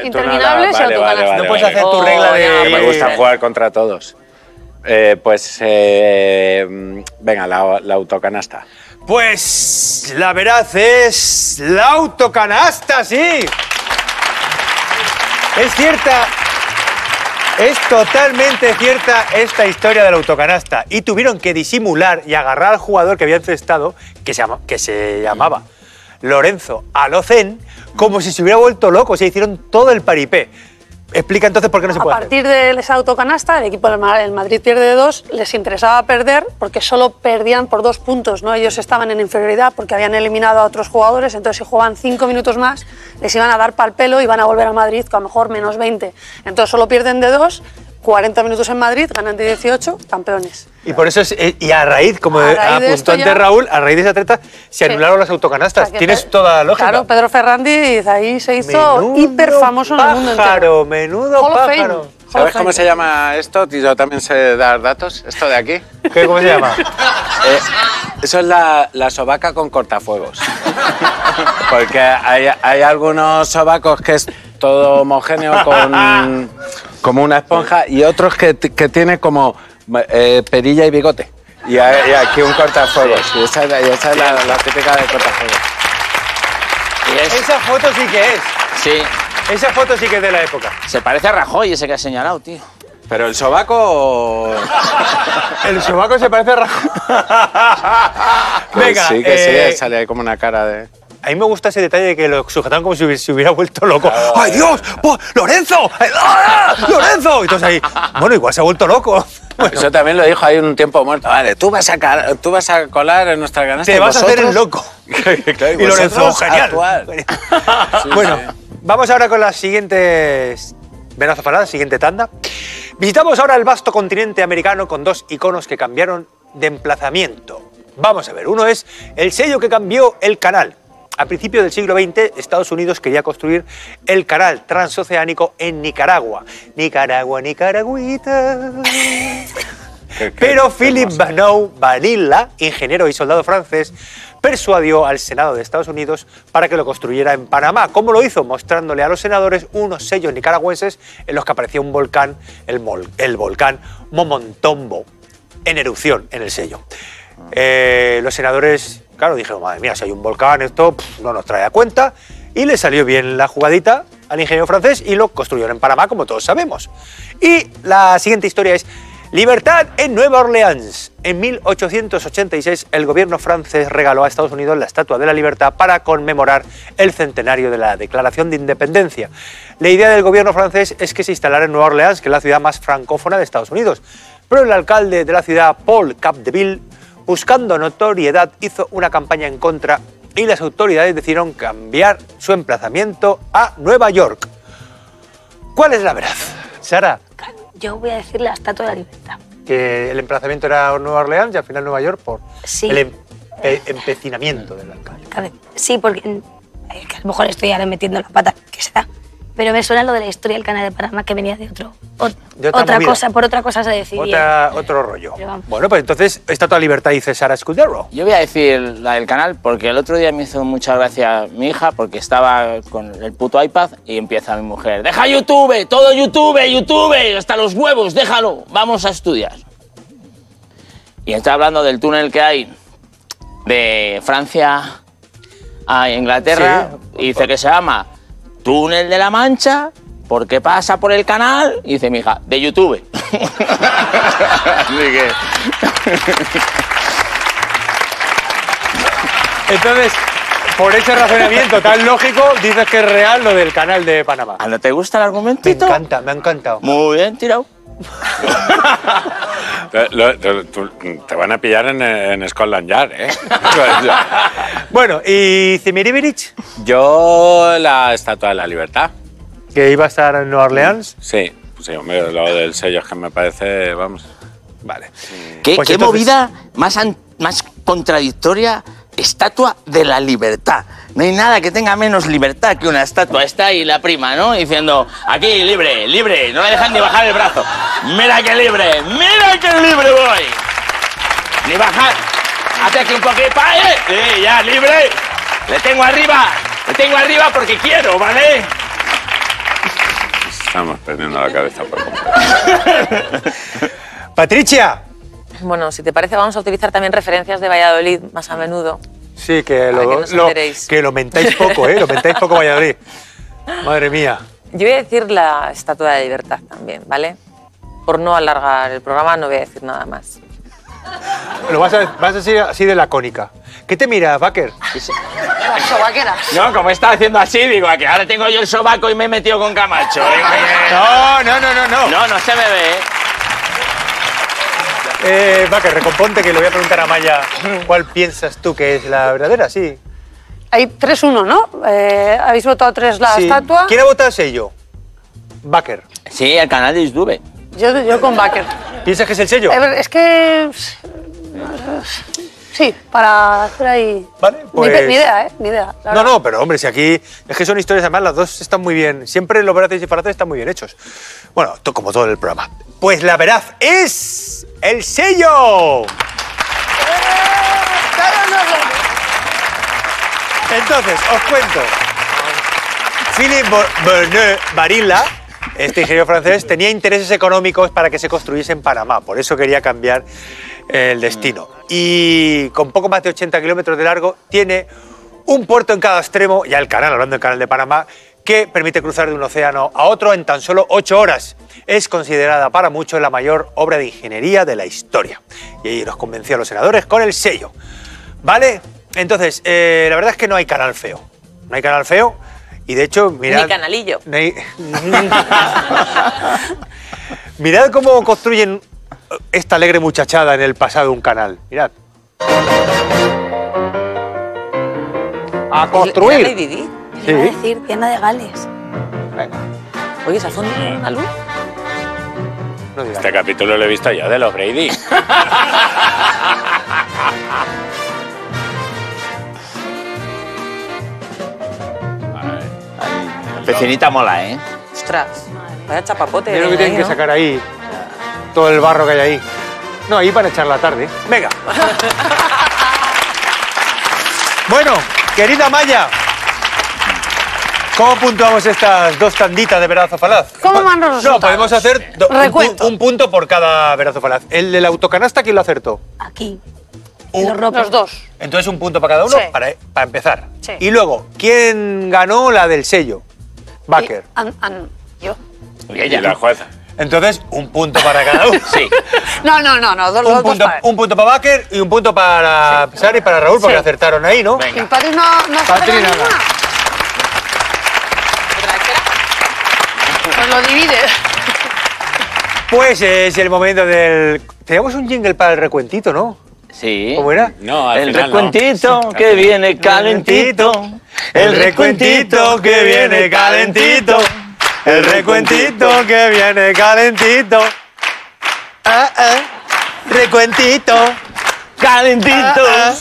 tú Interminables vale, autocanasta. vale, vale, no puedes vale. hacer tu Oh, regla de. ya, Que me gusta jugar contra todos. Eh, pues eh, venga, la, la autocanasta. Pues la veraz es la autocanasta, sí. Es cierta, es totalmente cierta esta historia de la autocanasta. Y tuvieron que disimular y agarrar al jugador que había encestado, que se, llama- que se llamaba Lorenzo Alocén, como si se hubiera vuelto loco. Se hicieron todo el paripé. Explica entonces por qué no se A puede hacer. partir de esa autocanasta, el equipo del Ma- el Madrid pierde de dos, les interesaba perder porque solo perdían por dos puntos, ¿no? Ellos estaban en inferioridad porque habían eliminado a otros jugadores, entonces si jugaban cinco minutos más, les iban a dar pal pelo y iban a volver a Madrid con a lo mejor menos 20. Entonces solo pierden de dos, 40 minutos en Madrid, ganan de 18, campeones. Y por eso es, eh, y a raíz, como A raíz de apuntó antes ya- Raúl, a raíz de esa treta se anularon las autocanastas. O sea que Tienes toda la lógica. Claro, Pedro Ferrandiz ahí se hizo Menudo hiper famoso en el mundo entero. pájaro, menudo Hall pájaro. Of ¿Sabes cómo se llama esto? Yo también sé dar datos. Esto de aquí. ¿Qué, ¿Cómo se llama? [laughs] Eh, eso es la, la sobaca con cortafuegos. [laughs] Porque hay, hay algunos sobacos que es todo homogéneo con, [laughs] como una esponja y otros que, que tiene como eh, perilla y bigote. Y, hay- y aquí un cortafuegos. Y esa, es la- y esa es la, la típica de cortafuegos. y es- Esa foto sí que es. sí. Esa foto sí que es de la época. Se parece a Rajoy ese que has señalado, tío. Pero el sobaco. [laughs] El sobaco se parece a Rajoy. [laughs] Pues Venga, sí, que eh, sí, sale ahí como una cara de. A mí me gusta ese detalle de que lo sujetaron como si hubiera, se hubiera vuelto loco. ¡Ay, Dios! ¡Oh, ¡Lorenzo! ¡Ah! ¡Lorenzo! Y entonces ahí, bueno, igual se ha vuelto loco. [laughs] Bueno, Eso también lo dijo ahí un tiempo muerto. Vale, tú vas a, tú vas a colar en nuestra canasta. te vas a hacer el loco. [laughs] Claro, Y Lorenzo, genial. bueno, [laughs] vamos ahora con las siguientes venazofanadas, siguiente tanda. Visitamos ahora el vasto continente americano con dos iconos que cambiaron de emplazamiento. Vamos a ver, uno es el sello que cambió el canal. A principios del siglo XX, Estados Unidos quería construir el canal transoceánico en Nicaragua. Nicaragua, Nicaragüita. Pero Philip Banou Vanilla, ingeniero y soldado francés, persuadió al Senado de Estados Unidos para que lo construyera en Panamá. ¿Cómo lo hizo? Mostrándole a los senadores unos sellos nicaragüenses en los que aparecía un volcán, el, mol- el volcán Momontombo, en erupción en el sello. Eh, los senadores, claro, dijeron, madre mía, si hay un volcán, esto no nos trae a cuenta. Y le salió bien la jugadita al ingeniero francés y lo construyeron en Panamá, como todos sabemos. Y la siguiente historia es Libertad en Nueva Orleans. En 1886 el gobierno francés regaló a Estados Unidos la Estatua de la Libertad para conmemorar el centenario de la Declaración de Independencia. La idea del gobierno francés es que se instalara en Nueva Orleans, que es la ciudad más francófona de Estados Unidos. Pero el alcalde de la ciudad, Paul Capdeville, buscando notoriedad, hizo una campaña en contra y las autoridades decidieron cambiar su emplazamiento a Nueva York. ¿Cuál es la verdad? Sara, Yo voy a decir la Estatua de la Libertad. que el emplazamiento era Nueva Orleans y al final Nueva York por Sí. el empe- empecinamiento del alcalde. Sí, porque a lo mejor estoy ahora metiendo la pata, que será. Pero me suena lo de la historia del canal de Panamá que venía de otro. ot- De otra cosa, por otra cosa se decidía. Otra, otro rollo. Bueno, pues entonces Estatua de Libertad dice Sara Scudero. Yo voy a decir la del canal porque el otro día me hizo mucha gracia mi hija porque estaba con el puto iPad y empieza mi mujer, deja YouTube, todo YouTube, YouTube, hasta los huevos, déjalo, vamos a estudiar. Y está hablando del túnel que hay de Francia a Inglaterra y dice que se llama Túnel de la Mancha porque pasa por el canal y dice mi hija, de YouTube. Así que... Entonces, por ese razonamiento tan lógico, dices que es real lo del canal de Panamá. ¿A no te gusta el Me argumentito? encanta, me ha encantado. Muy bien, tirado. Te, lo- te- tú- te van a pillar en, en Scotland Yard, ¿eh? [laughs] Bueno, ¿y Zimiribirich? Yo la Estatua de la Libertad. Que iba a estar en Nueva Orleans. Sí, sí, hombre, lo del sello es que me parece, vamos. Vale. ¿Qué, Pues qué entonces- movida más, an- más contradictoria? Estatua de la libertad. No hay nada que tenga menos libertad que una estatua. Está ahí la prima, ¿no? Diciendo, aquí, libre, libre, no me dejan ni bajar el brazo. Mira que libre, mira que libre voy. Ni bajar. Hace aquí un poquito, ¡pa! ¡eh! Sí, ya, libre. Le tengo arriba, le tengo arriba porque quiero, ¿vale? Estamos perdiendo la cabeza por completo. Patricia. Bueno, si te parece, vamos a utilizar también referencias de Valladolid más a menudo. Sí, que lo, que nos lo- que lo mentáis poco, ¿eh? Lo mentáis poco, Valladolid. Madre mía. Yo voy a decir la Estatua de la Libertad también, ¿vale? Por no alargar el programa, no voy a decir nada más. Lo vas a, vas a decir así de lacónica. ¿Qué te miras, Baker? No, como está haciendo así, digo, que ahora tengo yo el sobaco y me he metido con Camacho. No, no, no, no, no. No, no se me ve, ¿eh? Baker, recomponte que le voy a preguntar a Maya cuál piensas tú que es la verdadera, sí. Hay 3-1, ¿no? Eh, Habéis votado 3 la Sí. estatua. ¿Quién ha votado el sello? Baker. Sí, el canal de YouTube. Yo, yo con Baker. ¿Piensas que es el sello? Es que. Sí, para hacer ahí. Vale, Ni, pues... pe- ni idea, ¿eh? Ni idea. No, verdad. no, pero hombre, si aquí es que son historias, además las dos están muy bien. Siempre los veraces y disparates están muy bien hechos. Bueno, como todo el programa. Pues la veraz es el sello. Entonces, os cuento. Philippe Bernard Barilla, este ingeniero francés, tenía intereses económicos para que se construyese en Panamá. Por eso quería cambiar el destino. Y con poco más de 80 kilómetros de largo, tiene un puerto en cada extremo, ya el canal, hablando del canal de Panamá, que permite cruzar de un océano a otro en tan solo ocho horas. Es considerada para muchos la mayor obra de ingeniería de la historia. Y ahí los convenció a los senadores con el sello. ¿Vale? Entonces, eh, la verdad es que no hay canal feo. No hay canal feo. Y de hecho, mirad... Ni canalillo. no hay- [laughs] mirad cómo construyen esta alegre muchachada en el pasado de un canal. Mirad. A construir. ¿Era Lady Di? Iba a Sí. decir Diana de Gales. Venga, Oye, ¿se fundido la luz? no digas. Este capítulo lo he visto yo de los Brady. [laughs] Pecinita mola, ¿eh? Ostras, vaya chapapote. Mira lo que ahí, tienen que ¿no? sacar ahí. Todo el barro que hay ahí. No, ahí van a echar la tarde. Venga. [laughs] bueno, querida Maya. ¿Cómo puntuamos estas dos tanditas de verazo falaz? ¿Cómo van los No, podemos hacer do- un, pu- Recuento. un punto por cada verazo falaz. El del autocanasta, ¿quién lo acertó? Aquí. Un- Los dos. Entonces un punto para cada uno Sí. para, para empezar. Sí. Y luego, ¿quién ganó la del sello? Baker. Y- an- an- ¿Yo? Y Y ella. la jueza. Entonces, un punto para cada uno. Sí. No, no, no, no. Dos, Un dos punto, un punto para Baker y un punto para Sara y para Raúl, porque Sí. acertaron ahí, ¿no? Venga. ¿Y Patri no, no Patri nada. Pues lo divide. Pues es el momento del. Teníamos un jingle para el recuentito, ¿no? Sí. ¿Cómo era? No, al El final no. recuentito que viene calentito. El recuentito que viene calentito. El recuentito que viene calentito. Ah, ah. Recuentito. Calentito. Ah,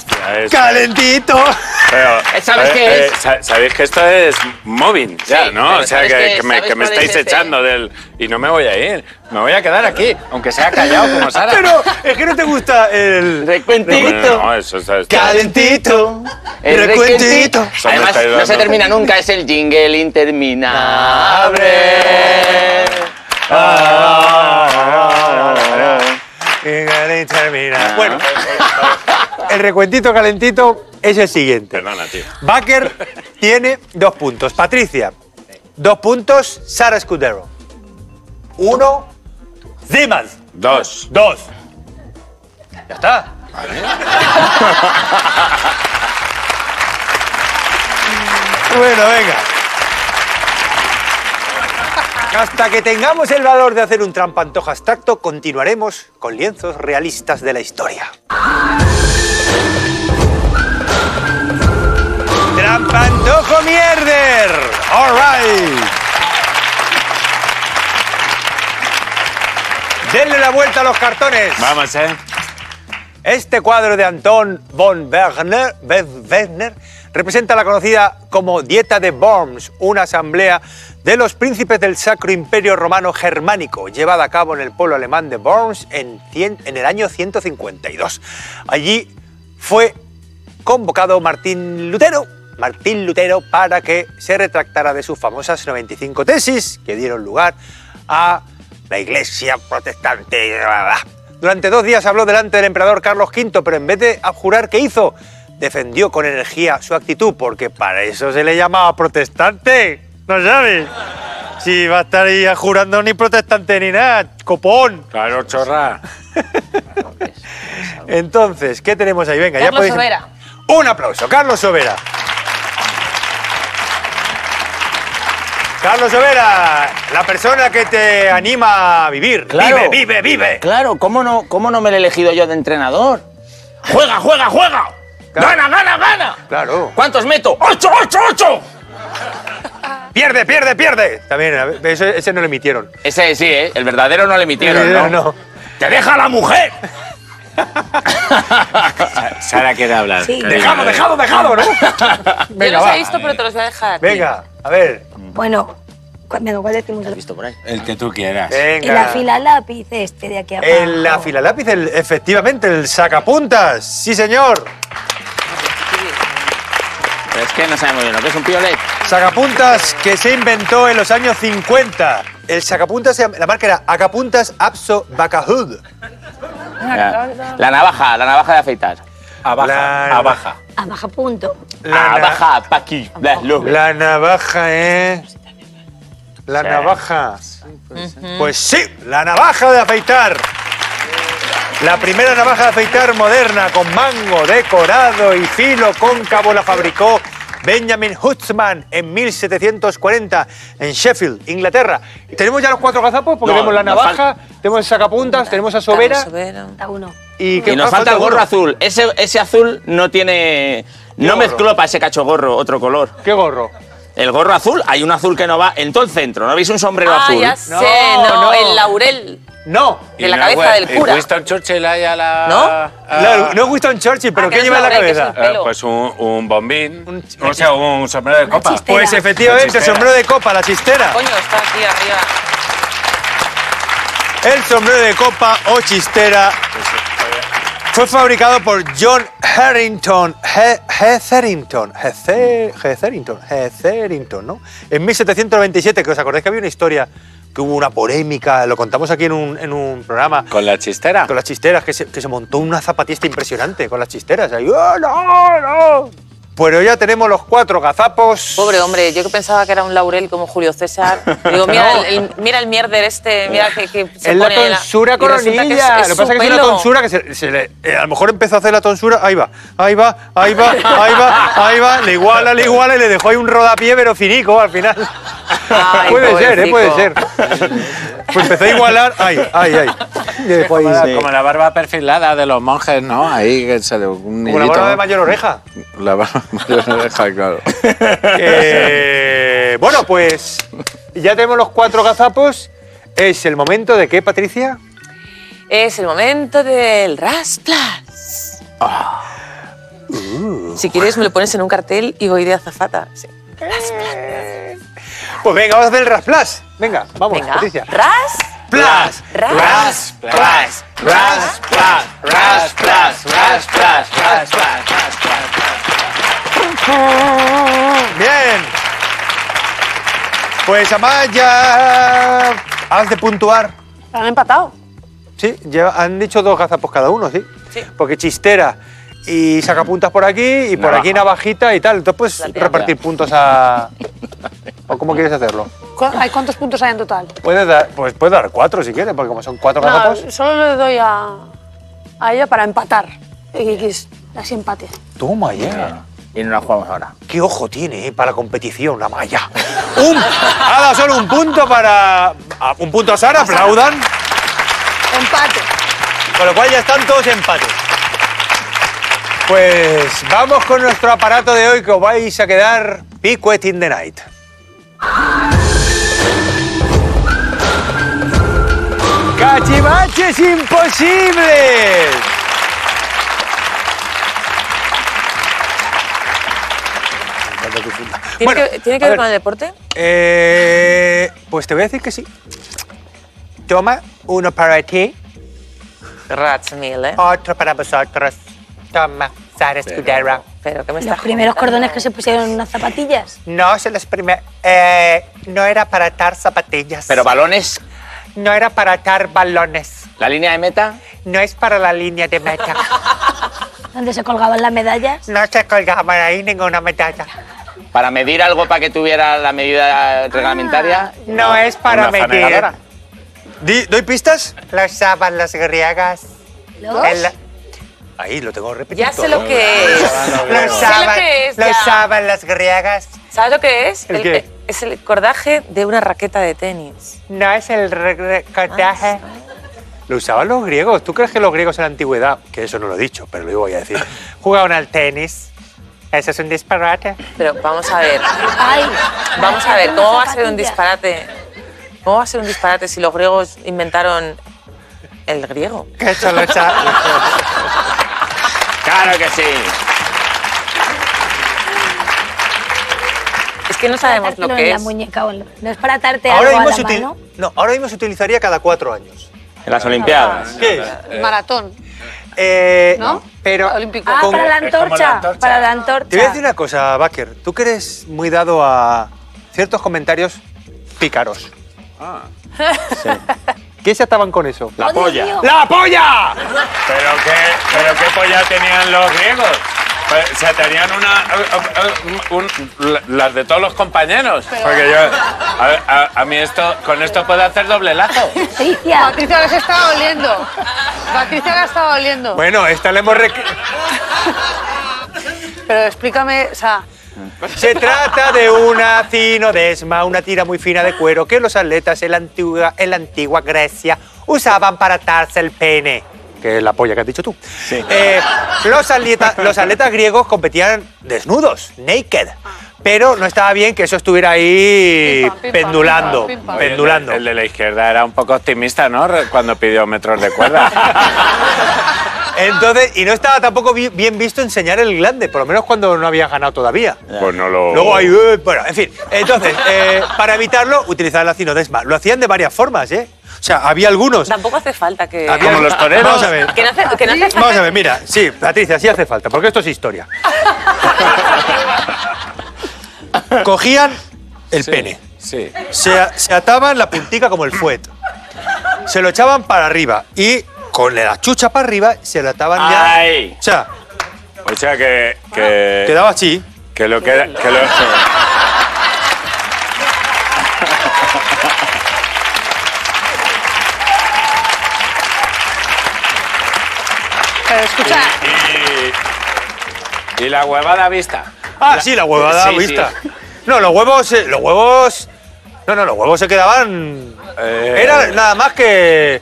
es- Calentito. Pero, ¿Sabes eh, qué eh, es? sa- Sabéis que esto es moving, ya, Sí, ¿no? O sea, ¿sabes que, qué? que me, ¿Sabes que me cuál estáis es ese? echando del... Y no me voy a ir. Me voy a quedar aquí, aunque sea callado como [laughs] Sara. Pero es que no te gusta el. Recuentito. No, eso está... Calentito. El recuentito. Además, no se termina nunca, es el jingle interminable. Termina. Bueno, el recuentito calentito es el siguiente. Perdona, tío. Baker tiene dos puntos. Patricia, dos puntos. Sara Scudero. Uno. Ziman. Dos. Dos. Ya está. bueno, venga. Hasta que tengamos el valor de hacer un trampantojo abstracto, continuaremos con lienzos realistas de la historia. ¡Trampantojo mierder! All right. Denle la vuelta a los cartones. Vamos, ¿eh? Este cuadro de Anton von Werner, Werner representa la conocida como Dieta de Worms, una asamblea de los príncipes del Sacro Imperio Romano Germánico, llevada a cabo en el pueblo alemán de Worms en, el año 152. Allí fue convocado Martín Lutero, Martín Lutero, para que se retractara de sus famosas 95 tesis que dieron lugar a la Iglesia protestante. Durante dos días habló delante del emperador Carlos V, pero en vez de abjurar, ¿qué hizo? Defendió con energía su actitud, porque para eso se le llamaba protestante. ¿No sabes? Si va a estar ahí jurando ni protestante ni nada, copón. Claro, chorra. [laughs] Entonces, ¿qué tenemos ahí? Venga, ya Carlos podéis... Sobera. Un aplauso, Carlos Sobera. Carlos Sobera, la persona que te anima a vivir. Claro. Vive, vive, vive. Claro, ¿cómo no, ¿cómo no me lo he elegido yo de entrenador? ¡Juega, juega, juega! Claro. ¡Gana, gana, gana! Claro. ¿Cuántos meto? ¡Ocho, ocho, ocho! Pierde, pierde, pierde. También, a ver, ese, ese no lo emitieron. Ese sí, ¿eh? El verdadero no le emitieron, ¿no? no. ¡Te deja la mujer! [laughs] Sara quiere hablar. Sí. Dejado, dejado, dejado, ¿no? [laughs] Yo Venga, los va. he visto, pero te los voy a dejar. a ti. Venga, a ver. Bueno, cu- venga, ¿cuál decimos? ¿Has visto por ahí? El que tú quieras. En Venga. la fila lápiz este de aquí abajo. En la fila lápiz, el- efectivamente, el sacapuntas. Sí, señor. Pero es que no sabemos bien lo que es un piolet. Sacapuntas que se inventó en los años 50. El sacapuntas, se llama- la marca era Acapuntas Abso Bacahud. La, la navaja, la navaja de afeitar. A baja, La- a baja. A baja punto. La, Ah, na- baja, pa' aquí. Las luces. la navaja, ¿eh? La Sí. navaja. Pues sí, la navaja de afeitar. La primera navaja de afeitar moderna con mango decorado y filo cóncavo la fabricó Benjamin Huntsman en 1740 en Sheffield, Inglaterra. ¿Tenemos ya los cuatro gazapos? Porque No, tenemos la navaja, tenemos el sacapuntas, tenemos a Sobera. Da uno. y, que Y nos falta el gorro uno. azul. Ese, ese azul no tiene. No gorro? mezcló para ese cacho gorro otro color. ¿Qué gorro? El gorro azul, hay un azul que no va en todo el centro. ¿No veis un sombrero Ah, azul? ya sé, No, no, no. el laurel No. de la no cabeza del cura. Winston Churchill ahí a la... ¿No? a- Claro, no es Winston Churchill, pero Ah, ¿qué lleva en la cabeza? Eh, pues un, un bombín. Un- o sea, un sombrero de copa. chistera. Pues efectivamente, chistera. sombrero de copa, la chistera. Coño, está aquí arriba. El sombrero de copa o chistera fue fabricado por John Harrington, He- Hetherington, Hetherington, Hetherington, ¿no? En 1797, que os acordáis que había una historia, que hubo una polémica, lo contamos aquí en un, en un programa, Con la chistera. con las chisteras, que se, que se montó una zapatista impresionante con las chisteras. Ahí, ¡oh, no, no! Pero ya tenemos los cuatro gazapos. Pobre hombre, yo que pensaba que era un laurel como Julio César. [laughs] Digo, mira, el, el- mira el mierder este, mira que, que se Es la pone ahí tonsura que coronilla. es- es lo que pasa es que es una tonsura que se, se le, eh, a lo mejor empezó a hacer la tonsura. Ahí va, ahí va, ahí va, ahí va, ahí va. Le iguala, le iguala y le dejó ahí un rodapié, pero finico al final. Ay, puede ser, ¿eh? Puede ser. Pues empezó a igualar. Ay, ay, ay. Como la, como la barba perfilada de los monjes, ¿no? Ahí que se le un Como la barba de mayor oreja. La barba mayor oreja, claro. [laughs] Eh, bueno, pues ya tenemos los cuatro gazapos. Es el momento de qué, Patricia? Es el momento del Rasplas. Ah. Si quieres me lo pones en un cartel y voy de azafata. Sí. Pues venga, vamos a hacer el rasplas. Venga, vamos, Venga. Patricia. Ras. Plas, Ras. ras, plas, ras, plas, ras, plas, ras, plas, ras, plas, ras, plas. Bien. Pues Amaya, has de puntuar. Han empatado. Sí, han dicho dos gazapos cada uno, ¿sí? Sí. Porque chistera y sacapuntas por aquí y por Navaja. aquí navajita y tal. Entonces puedes repartir puntos a... ¿O cómo quieres hacerlo? ¿Cu- hay ¿Cuántos puntos hay en total? Puedes dar, pues puedes dar cuatro si quieres, porque como son cuatro No, gazapos... solo le doy a, a ella para empatar. Y que es así empate. Toma ya. Y no la jugamos ahora. Qué ojo tiene eh, para la competición, la Maya. Un, ha dado solo un punto para. Un punto a Sara, aplaudan. Empate. Con lo cual ya están todos empates. Pues vamos con nuestro aparato de hoy que os vais a quedar Piquet in the Night. ¡Cachivaches imposibles! ¿Tiene Bueno, que, ¿tiene que ver ver. con el deporte? Eh, pues te voy a decir que sí. Toma, uno para ti, Ratsmil, ¿eh? otro para vosotros. Toma, Pero que me Los primeros cordones que se pusieron en unas zapatillas. No se los primeros. Eh, no era para atar zapatillas. Pero balones, No era para atar balones. la línea de meta. No es para la línea de meta. [laughs] Donde se colgaban las medallas. No se colgaba ahí ninguna medalla. Para medir algo para que tuviera la medida reglamentaria. No, es para medir. fanegadora. ¿Doy pistas? Lo usaban las griegas. ¿Los? El- Ahí lo tengo repetido. Ya sé lo que es. Lo usaban, que es, lo usaban las griegas. ¿Sabes lo que es? ¿El qué? Es el cordaje de una raqueta de tenis. No es el recortaje. Lo usaban los griegos. ¿Tú crees que los griegos en la antigüedad, que eso no lo he dicho, pero lo voy a decir, [laughs] jugaban al tenis? Eso es un disparate. Pero vamos a ver. Ay, Vamos a ver, ¿cómo va a ser un disparate? ¿Cómo va a ser un disparate si los griegos inventaron el griego? Que eso lo [laughs] Claro que sí. Es que no sabemos lo que en la es. muñeca o No es para atarte ahora, algo a mismo la se util- mano. no, ahora mismo se utilizaría cada cuatro años. En las Olimpiadas. ¿Qué? Maratón. Eh, ¿No? Pero Olímpico. Ah, Con- para la es como la antorcha. antorcha. Para la antorcha. te voy a decir una cosa, Baker. Tú que eres muy dado a ciertos comentarios pícaros. [laughs] ¿Qué se ataban con eso? La ¡Oh, Dios polla. ¡La polla! ¿Pero qué, pero qué polla tenían los griegos? Pues, se tenían una... un- un- las de todos los compañeros. Porque yo... A, a- a mí esto... Con esto puedo hacer doble lazo. Patricia, Patricia, que se está oliendo. Patricia, que está oliendo. Bueno, esta le hemos... rec- Pero explícame, o sea, Se trata de una cinodesma, una tira muy fina de cuero que los atletas en la antigua, en la antigua Grecia usaban para atarse el pene. Que es la polla que has dicho tú. Eh, los, atleta- los atletas griegos competían desnudos, naked. Pero no estaba bien que eso estuviera ahí Pim, pam, pim, pam, pendulando, pim. Oye. El, el de la izquierda era un poco optimista, ¿no? Cuando pidió metros de cuerda. [laughs] Entonces, y no estaba tampoco bi- bien visto enseñar el glande, por lo menos cuando no habían ganado todavía. Pues no lo... Luego hay. eh, bueno, en fin. Entonces, eh, para evitarlo, utilizaban la cinodesma. Lo hacían de varias formas, ¿eh? O sea, había algunos. Tampoco hace falta que... había- Como los toreros. Vamos a ver. Que no hace, que no hace falta Vamos a ver, mira, sí, Patricia, sí hace falta, porque esto es historia. [laughs] Cogían el Sí, pene, Sí. se, se ataban la puntica como el fuet, se lo echaban para arriba y con la chucha para arriba se lo ataban ya. ¡Ay! O sea, O sea que... Que, quedaba así. que lo que... que lo, pero escucha, y, y la huevada vista. Ah, sí, la huevada Sí, vista. No, los huevos, eh, los huevos. No, no, los huevos se quedaban. Eh, Era nada más que.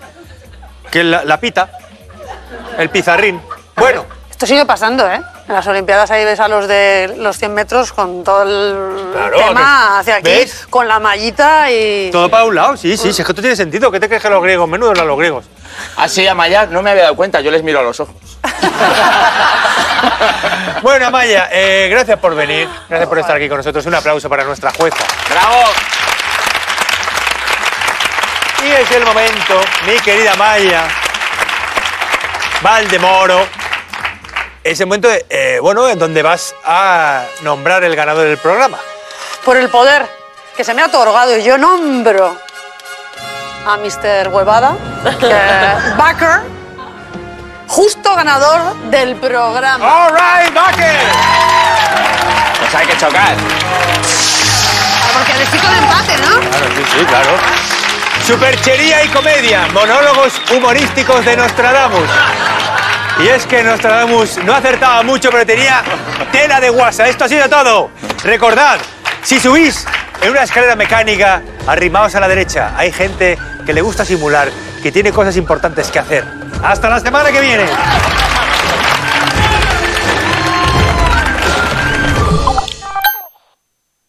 Que la, la pita. El pizarrín. Bueno, esto sigue pasando, ¿eh? En las Olimpiadas ahí ves a los de los 100 metros con todo el Claro, tema hacia aquí, ¿ves? con la mallita y... todo para un lado, sí, sí, sí, es que esto tiene sentido. ¿Qué te crees que los griegos? Menudo eran los griegos. Así, Amaya, no me había dado cuenta, yo les miro a los ojos. [laughs] Bueno, Amaya, eh, gracias por venir. Gracias por estar aquí con nosotros. Un aplauso para nuestra jueza. ¡Bravo! Es el momento, mi querida Maya, Valdemoro, es el momento, de, eh, bueno, en donde vas a nombrar el ganador del programa. Por el poder que se me ha otorgado y yo nombro a Mr. Huevada, que- [laughs] Baker, justo ganador del programa. All right, Baker. Pues hay que chocar. Porque pico de empate, ¿no? Claro, sí, sí, claro. Superchería y comedia, monólogos humorísticos de Nostradamus. Y es que Nostradamus no acertaba mucho, pero tenía tela de guasa. Esto ha sido todo. Recordad, si subís en una escalera mecánica, arrimaos a la derecha. Hay gente que le gusta simular, que tiene cosas importantes que hacer. Hasta la semana que viene.